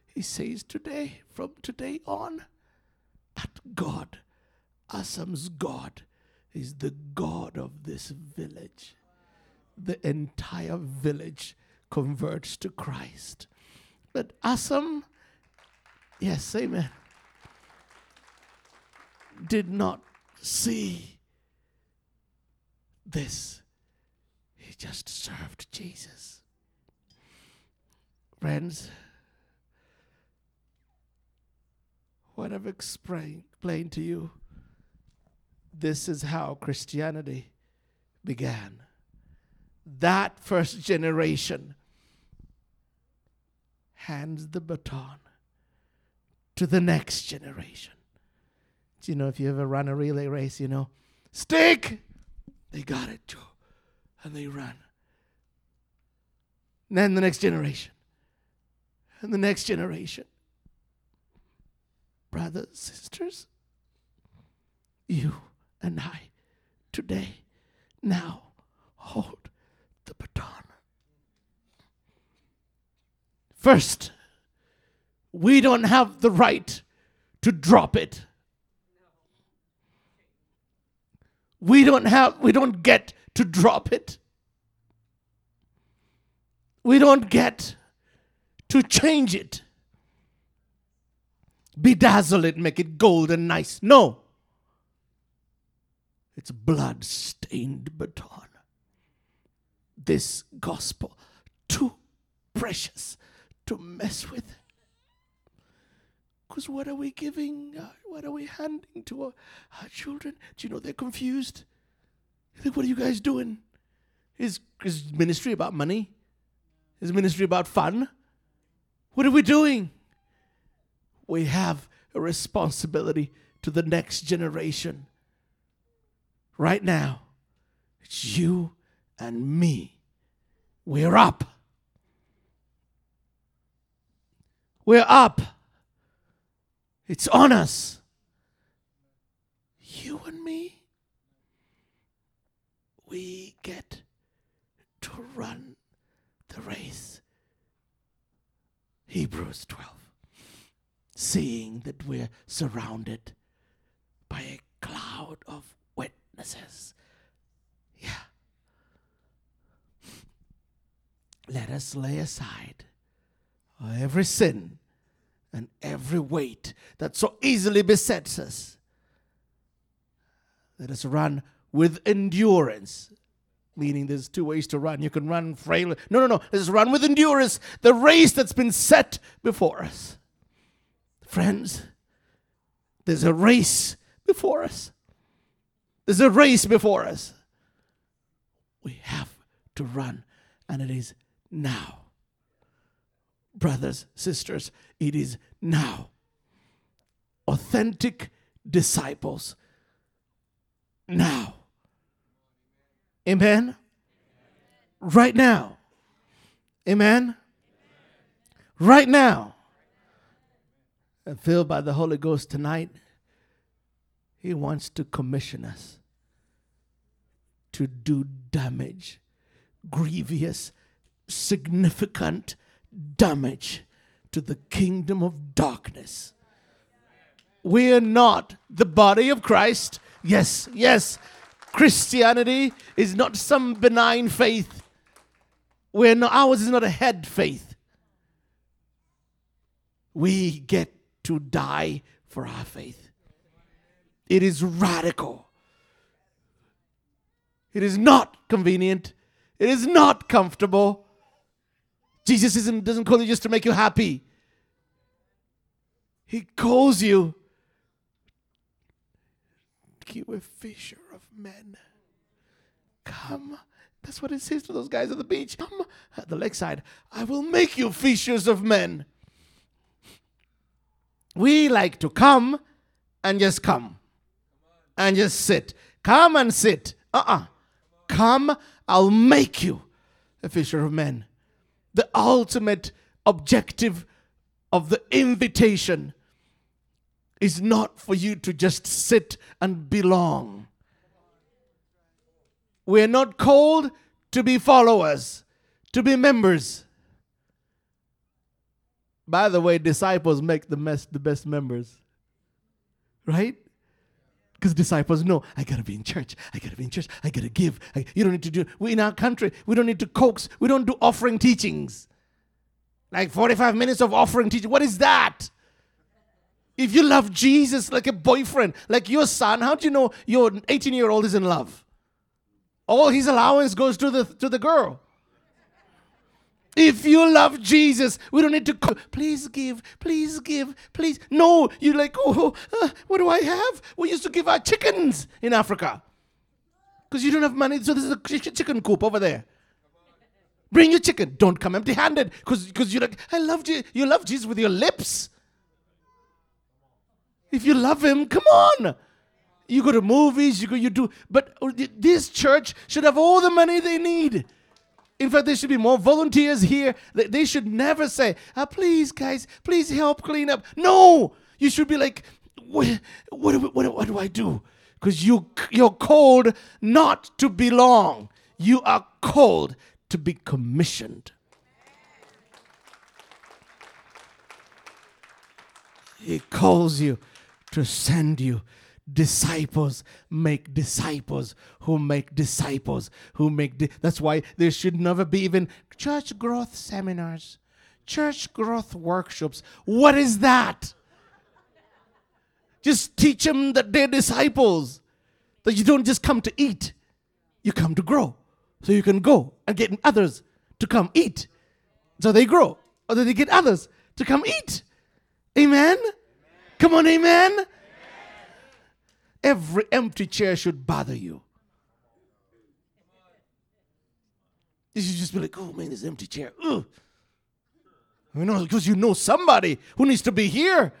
He says today, from today on, that God, Asam's God, is the God of this village. The entire village converts to Christ. But Asam, yes, amen, did not see this. He just served Jesus. Friends, what I've explained to you, this is how Christianity began. That first generation hands the baton to the next generation. Do you know if you ever run a relay race, you know, stick, they got it, Joe, and they run. And then the next generation, and the next generation. Brothers, sisters, you and I today, now, hold the baton. First, we don't have the right to drop it. We don't have, we don't get to drop it. We don't get to change it, bedazzle it, make it gold and nice. No. It's blood stained baton. This gospel, too precious to mess with. Because what are we giving? What are we handing to our, our, children? Do you know they're confused? Like, what are you guys doing? Is, is ministry about money? Is ministry about fun? What are we doing? We have a responsibility to the next generation. Right now, it's you and me. We're up. We're up. It's on us. You and me, we get to run the race. Hebrews 12. Seeing that we're surrounded by a cloud of witnesses. Yeah. Let us lay aside every sin and every weight that so easily besets us. Let us run with endurance. Meaning, there's two ways to run. You can run frail. No, no, no. Let's run with endurance the race that's been set before us. Friends, there's a race before us. There's a race before us. We have to run, and it is now brothers, sisters, it is now. Authentic disciples now. Amen? Right now. Amen? Right now. And filled by the Holy Ghost tonight, He wants to commission us to do damage, grievous, significant damage to the kingdom of darkness. We are not the body of Christ. Yes, yes. Christianity is not some benign faith. We're not, ours is not a head faith. We get to die for our faith. It is radical. It is not convenient. It is not comfortable. Jesus isn't, doesn't call you just to make you happy. He calls you you a fisher of men. Come. That's what it says to those guys at the beach. Come at the lakeside. I will make you fishers of men. We like to come and just come and just sit. Come and sit. Uh uh Come, I'll make you a fisher of men. The ultimate objective of the invitation is not for you to just sit and belong. We're not called to be followers, to be members. By the way, disciples make the best, the best members. Right? Because disciples know, I gotta be in church. I gotta be in church. I gotta give. I, you don't need to do. We in our country, we don't need to coax. We don't do offering teachings. Like 45 minutes of offering teaching. What is that? If you love Jesus like a boyfriend, like your son, how do you know your 18 year old is in love? All his allowance goes to the to the girl. If you love Jesus, we don't need to please give, please give, please. No, you're like, oh, uh, what do I have? We used to give our chickens in Africa because you don't have money. So there's a chicken coop over there. Bring your chicken. Don't come empty handed because you're like, I love you. You love Jesus with your lips. If you love him, come on. You go to movies, you go, you do. But this church should have all the money they need. In fact, there should be more volunteers here. They should never say, oh, please, guys, please help clean up. No! You should be like, what, what, what, what do I do? Because you, you're called not to belong, you are called to be commissioned. He calls you to send you disciples make disciples who make disciples who make di- that's why there should never be even church growth seminars church growth workshops. What is that? Just teach them that they're disciples that you don't just come to eat you come to grow. So you can go and get others to come eat so they grow or that they get others to come eat. Amen, amen. come on amen Every empty chair should bother you. You should just be like, oh man, this empty chair. Ugh. You know, because you know somebody who needs to be here.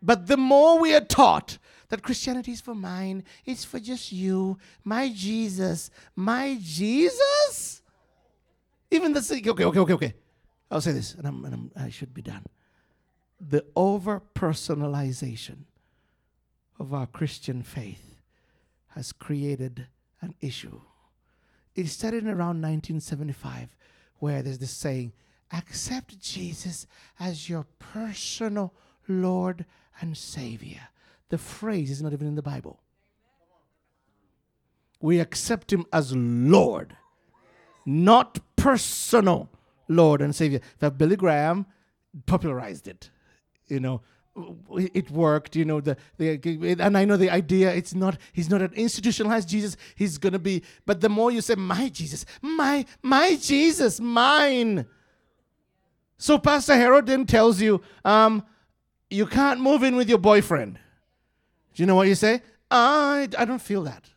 But the more we are taught that Christianity is for mine, it's for just you, my Jesus, my Jesus. Even the okay, okay, okay, okay. I'll say this, and, I'm, and I'm, I should be done. The over personalization of our Christian faith has created an issue. It started around 1975, where there's this saying, accept Jesus as your personal Lord and Savior. The phrase is not even in the Bible. We accept Him as Lord, not personal Lord and Savior. That Billy Graham popularized it. You know, it worked you know the, the and i know the idea it's not he's not an institutionalized jesus he's gonna be but the more you say my jesus my my jesus mine. So pastor harold then tells you um you can't move in with your boyfriend. Do you know what you say? I i don't feel that.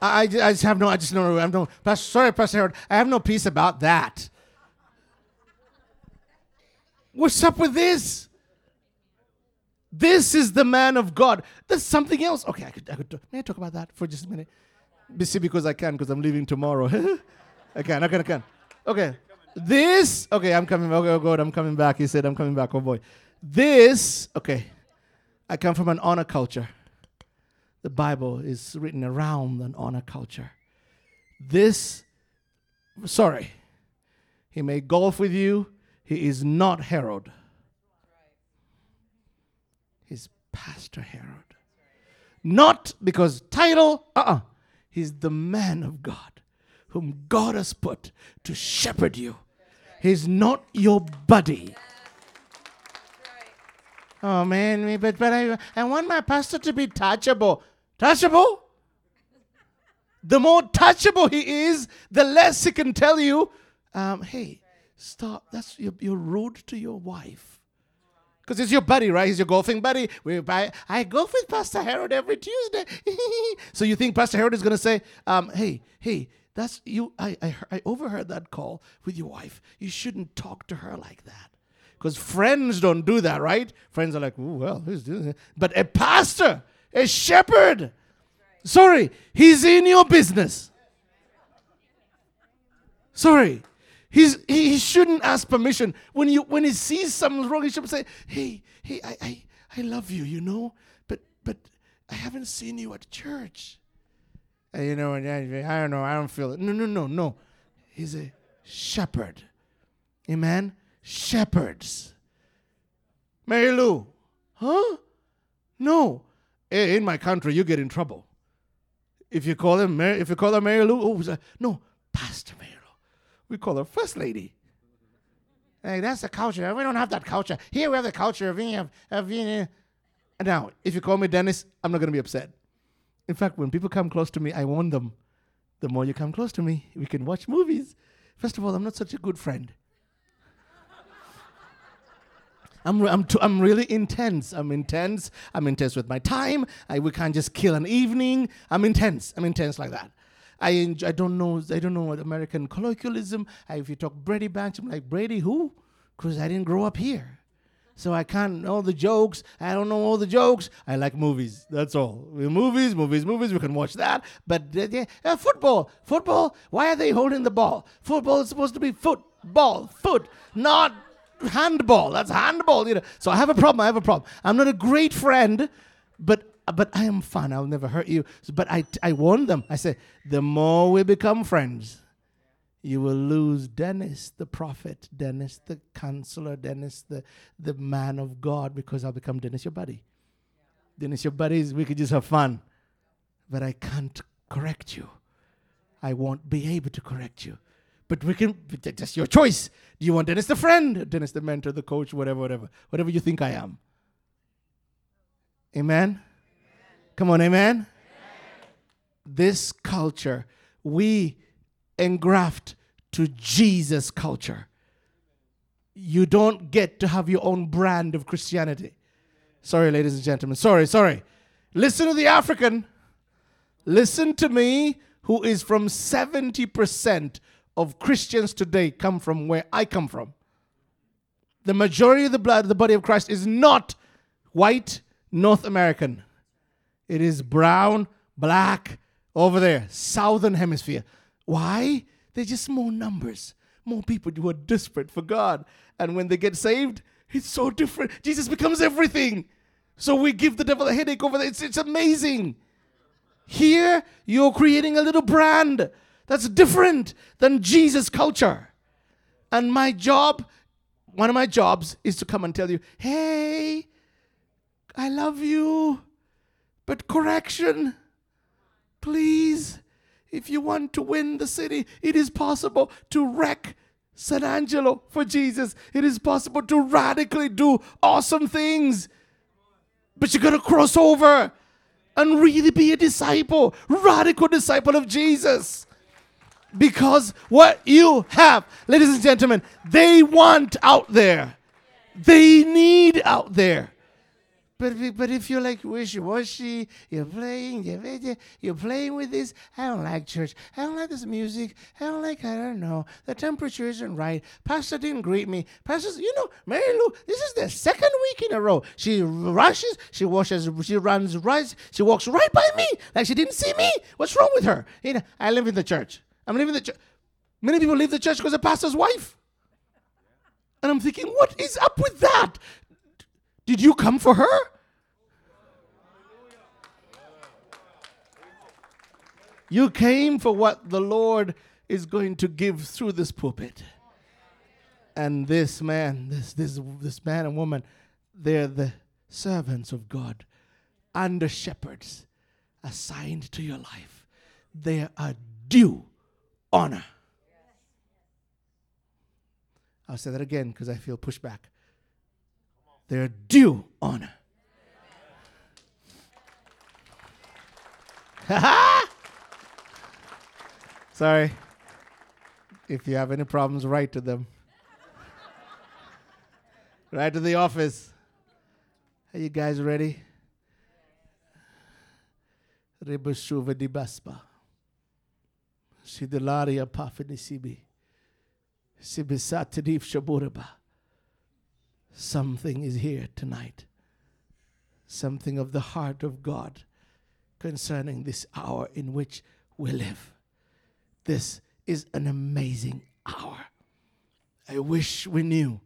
I, I just have no, I just know, I'm no, Pastor, sorry, Pastor Harold, I have no peace about that. What's up with this? This is the man of God. There's something else. Okay, I could, I could may I talk about that for just a minute? See, because I can, because I'm leaving tomorrow. (laughs) I can, I can, I can. Okay. This, okay, I'm coming. Okay, oh God, I'm coming back. He said, I'm coming back. Oh boy. This, okay. I come from an honor culture. The Bible is written around an honor culture. This, sorry, he may golf with you, he is not Harold. He's Pastor Harold. Not because title, uh uh-uh. uh He's the man of God whom God has put to shepherd you. He's not your buddy. Oh man, but but I I want my pastor to be touchable. Touchable? The more touchable he is, the less he can tell you, um, hey, Stop. That's you're, rude to your wife. Because it's your buddy, right? He's your golfing buddy. We, I, I golf with Pastor Harold every Tuesday. (laughs) so you think Pastor Harold is going to say, um, hey, hey, that's you. I, I, I overheard that call with your wife. You shouldn't talk to her like that. Because friends don't do that, right? Friends are like, well, who's doing it? But a pastor, a shepherd, sorry, he's in your business. Sorry. He's, he, shouldn't ask permission. When, you, when he sees something wrong, he should say, hey, hey, I, I, I love you, you know, but, but I haven't seen you at church. And you know, I, don't know, I don't feel it. No, no, no, no. He's a shepherd. Amen? Shepherds. Mary Lou. Huh? No. Eh, in my country, you get in trouble. If you call them Mary, if you call her Mary Lou, oh, it's no, Pastor Mary. We call her First Lady. Hey, that's the culture. We don't have that culture. Here we have the culture of of, of Now, if you call me Dennis, I'm not going to be upset. In fact, when people come close to me, I warn them. The more you come close to me, we can watch movies. First of all, I'm not such a good friend. I'm, re- I'm, I'm really intense. I'm intense. I'm intense with my time. I, we can't just kill an evening. I'm intense. I'm intense like that. I, enjoy, I don't know. I don't know American colloquialism. I, if you talk Brady Bunch, I'm like Brady who? Because I didn't grow up here, so I can't know the jokes. I don't know all the jokes. I like movies. That's all. Movies, movies, movies. We can watch that. But uh, yeah, uh, football, football. Why are they holding the ball? Football is supposed to be football, foot, not handball. That's handball. You know. So I have a problem. I have a problem. I'm not a great friend, but but I am fun. I'll never hurt you. But I I warn them. I say the more we become friends, you will lose Dennis the prophet, Dennis the counselor, Dennis the the man of God, because I'll become Dennis your buddy. Dennis your buddies. We could just have fun, but I can't correct you. I won't be able to correct you. But we can, that's your choice. Do you want Dennis the friend, Dennis the mentor, the coach, whatever, whatever, whatever you think I am? Amen? Come on, amen? This culture, we engraft to Jesus culture. You don't get to have your own brand of Christianity. Sorry, ladies and gentlemen. Sorry, sorry. Listen to the African. Listen to me, who is from 70% of Christians today come from where I come from. The majority of the blood of the body of Christ is not white North American. It is brown, black, over there, southern hemisphere. Why? They're just more numbers, more people who are desperate for God. And when they get saved, it's so different. Jesus becomes everything. So we give the devil a headache over there. It's, it's amazing. Here, you're creating a little brand that's different than Jesus culture. And my job, one of my jobs, is to come and tell you, hey, I love you, but correction, please. If you want to win the city, it is possible to wreck San Angelo for Jesus. It is possible to radically do awesome things. But you gotta cross over and really be a disciple, radical disciple of Jesus. Because what you have, ladies and gentlemen, they want out there. They need out there. But if, but if you're like wishy washy, you're playing, you're, playing with this. I don't like church. I don't like this music. I don't like. I don't know. The temperature isn't right. Pastor didn't greet me. Pastor's, you know, Mary Lou. This is the second week in a row. She rushes. She washes. She runs right. She walks right by me like she didn't see me. What's wrong with her? You know, I live in the church. I'm living the church. Many people leave the church because of pastor's wife. And I'm thinking, what is up with that? Did you come for her? You came for what the Lord is going to give through this pulpit. And this man, this this this man and woman, they're the servants of God, under shepherds assigned to your life. They are due honor. I'll say that again because I feel pushback. They're due honor. (laughs) Sorry. If you have any problems, write to them. write to the office. Are you guys ready? Rebushuva di baspa. Sidelaria pafinisibi. Sibisatadif shaburaba. Something is here tonight. Something of the heart of God concerning this hour in which we live. This is an amazing hour. I wish we knew.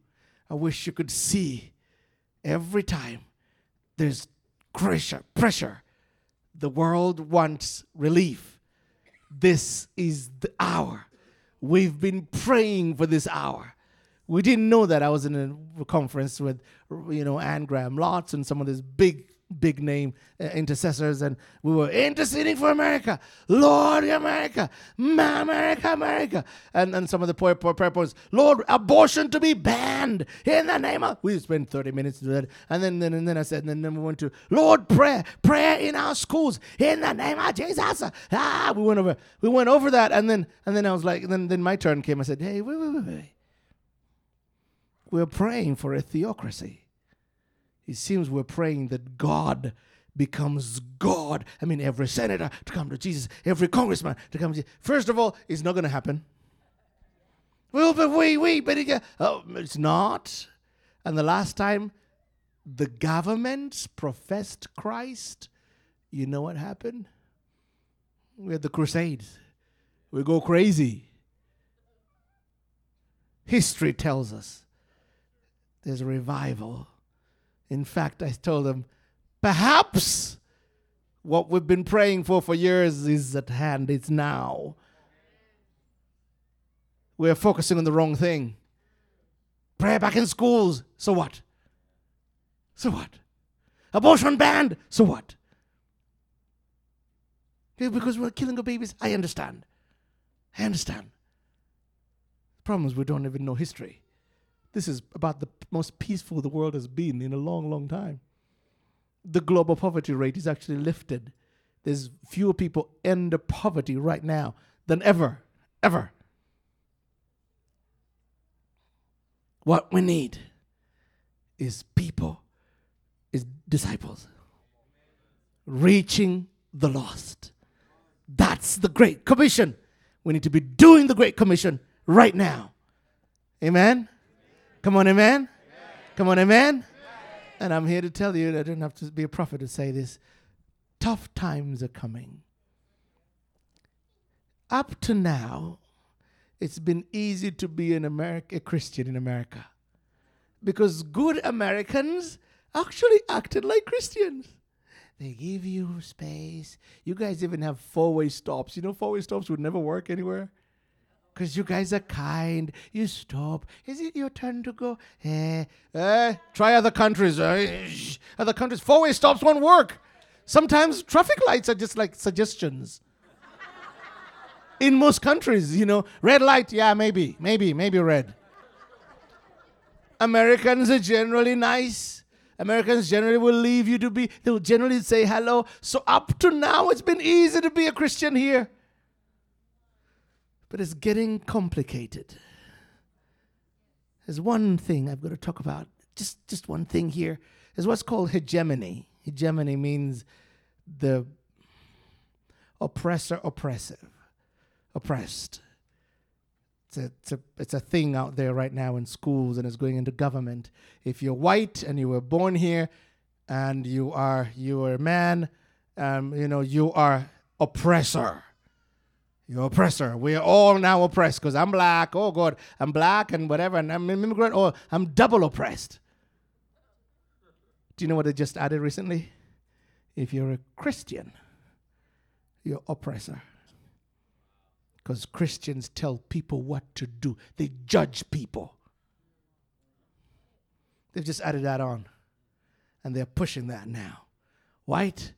I wish you could see every time there's pressure, pressure. The world wants relief. This is the hour. We've been praying for this hour. We didn't know that. I was in a conference with, you know, Anne Graham Lotz and some of these big big name uh, intercessors and we were interceding for America. Lord America, America, America. And, and some of the prayer, prayer points, Lord, abortion to be banned in the name of. We spent 30 minutes to do that. And then, then, and then I said, and then we went to, Lord, prayer, prayer in our schools in the name of Jesus. Ah, we went over, we went over that. And then, and then I was like, then, then my turn came. I said, hey, wait, wait, wait, wait. We're praying for a theocracy it seems we're praying that God becomes God. I mean, every senator to come to Jesus, every congressman to come to Jesus. First of all, it's not going to happen. Well, but we, we, but it, oh, it's not. And the last time the government professed Christ, you know what happened? We had the Crusades. We go crazy. History tells us there's a revival in fact, I told them, perhaps what we've been praying for for years is at hand. It's now. We're focusing on the wrong thing. Prayer back in schools. So what? So what? Abortion banned. So what? Yeah, because we're killing our babies. I understand. I understand. The problem is we don't even know history. This is about the most peaceful the world has been in a long, long time. The global poverty rate is actually lifted. There's fewer people in the poverty right now than ever, ever. What we need is people, is disciples, reaching the lost. That's the Great Commission. We need to be doing the Great Commission right now. Amen. Come on, amen? Come on, amen? amen? And I'm here to tell you, I don't have to be a prophet to say this. Tough times are coming. Up to now, it's been easy to be an America, a Christian in America because good Americans actually acted like Christians. They give you space. You guys even have four way stops. You know, four way stops would never work anywhere because you guys are kind. You stop. Is it your turn to go? Eh, eh, try other countries. Eh, other countries. Four way stops won't work. Sometimes traffic lights are just like suggestions. In most countries, you know, red light, yeah, maybe, maybe, maybe red. Americans are generally nice. Americans generally will leave you to be, they'll generally say hello. So up to now, it's been easy to be a Christian here. But it's getting complicated. There's one thing I've got to talk about, just, just one thing here, is what's called hegemony. Hegemony means the oppressor oppressive, oppressed. It's a, it's, a, it's a thing out there right now in schools and it's going into government. If you're white and you were born here and you are you are a man, um, you know, you are oppressor. You're oppressor. We're all now oppressed because I'm black. Oh God, I'm black and whatever, and I'm an immigrant. Or I'm double oppressed. Do you know what I just added recently? If you're a Christian, you're oppressor. Because Christians tell people what to do. They judge people. They've just added that on. And they're pushing that now. White,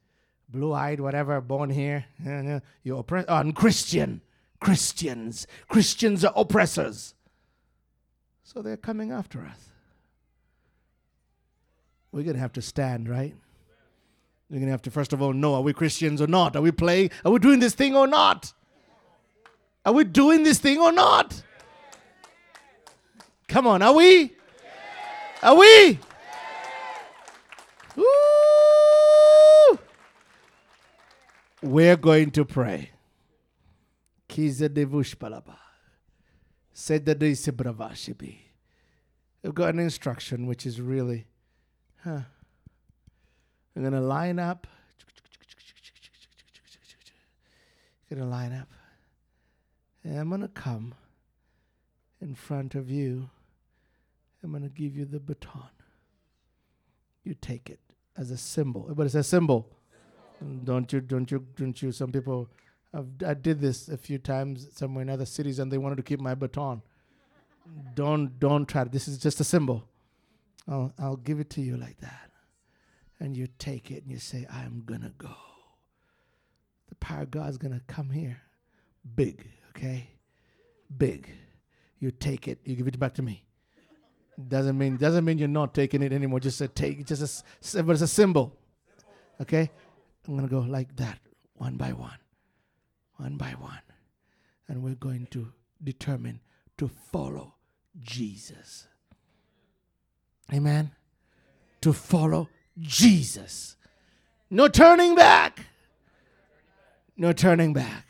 blue eyed, whatever, born here, (laughs) you're oppressed. Oh, Christian. Christians. Christians are oppressors. So they're coming after us. We're going to have to stand, right? We're going to have to, first of all, know are we Christians or not? Are we playing? Are we doing this thing or not? Are we doing this thing or not? Come on, are we? Are we? We're going to pray. We've got an instruction which is really, huh? We're gonna line up. Gonna line up. And I'm gonna come in front of you. I'm going to give you the baton. You take it as a symbol. But it's a symbol. Don't you, don't you, don't you? Some people, I've, I did this a few times somewhere in other cities and they wanted to keep my baton. don't, don't try. This is just a symbol. I'll, I'll give it to you like that. And you take it and you say, I'm to go. The power of God's to come here. Big, okay? Big. You take it, you give it back to me. Doesn't mean doesn't mean you're not taking it anymore. Just a take, just a but it's a symbol. Okay, I'm gonna go like that, one by one, one by one, and we're going to determine to follow Jesus. Amen. To follow Jesus. No turning back. No turning back.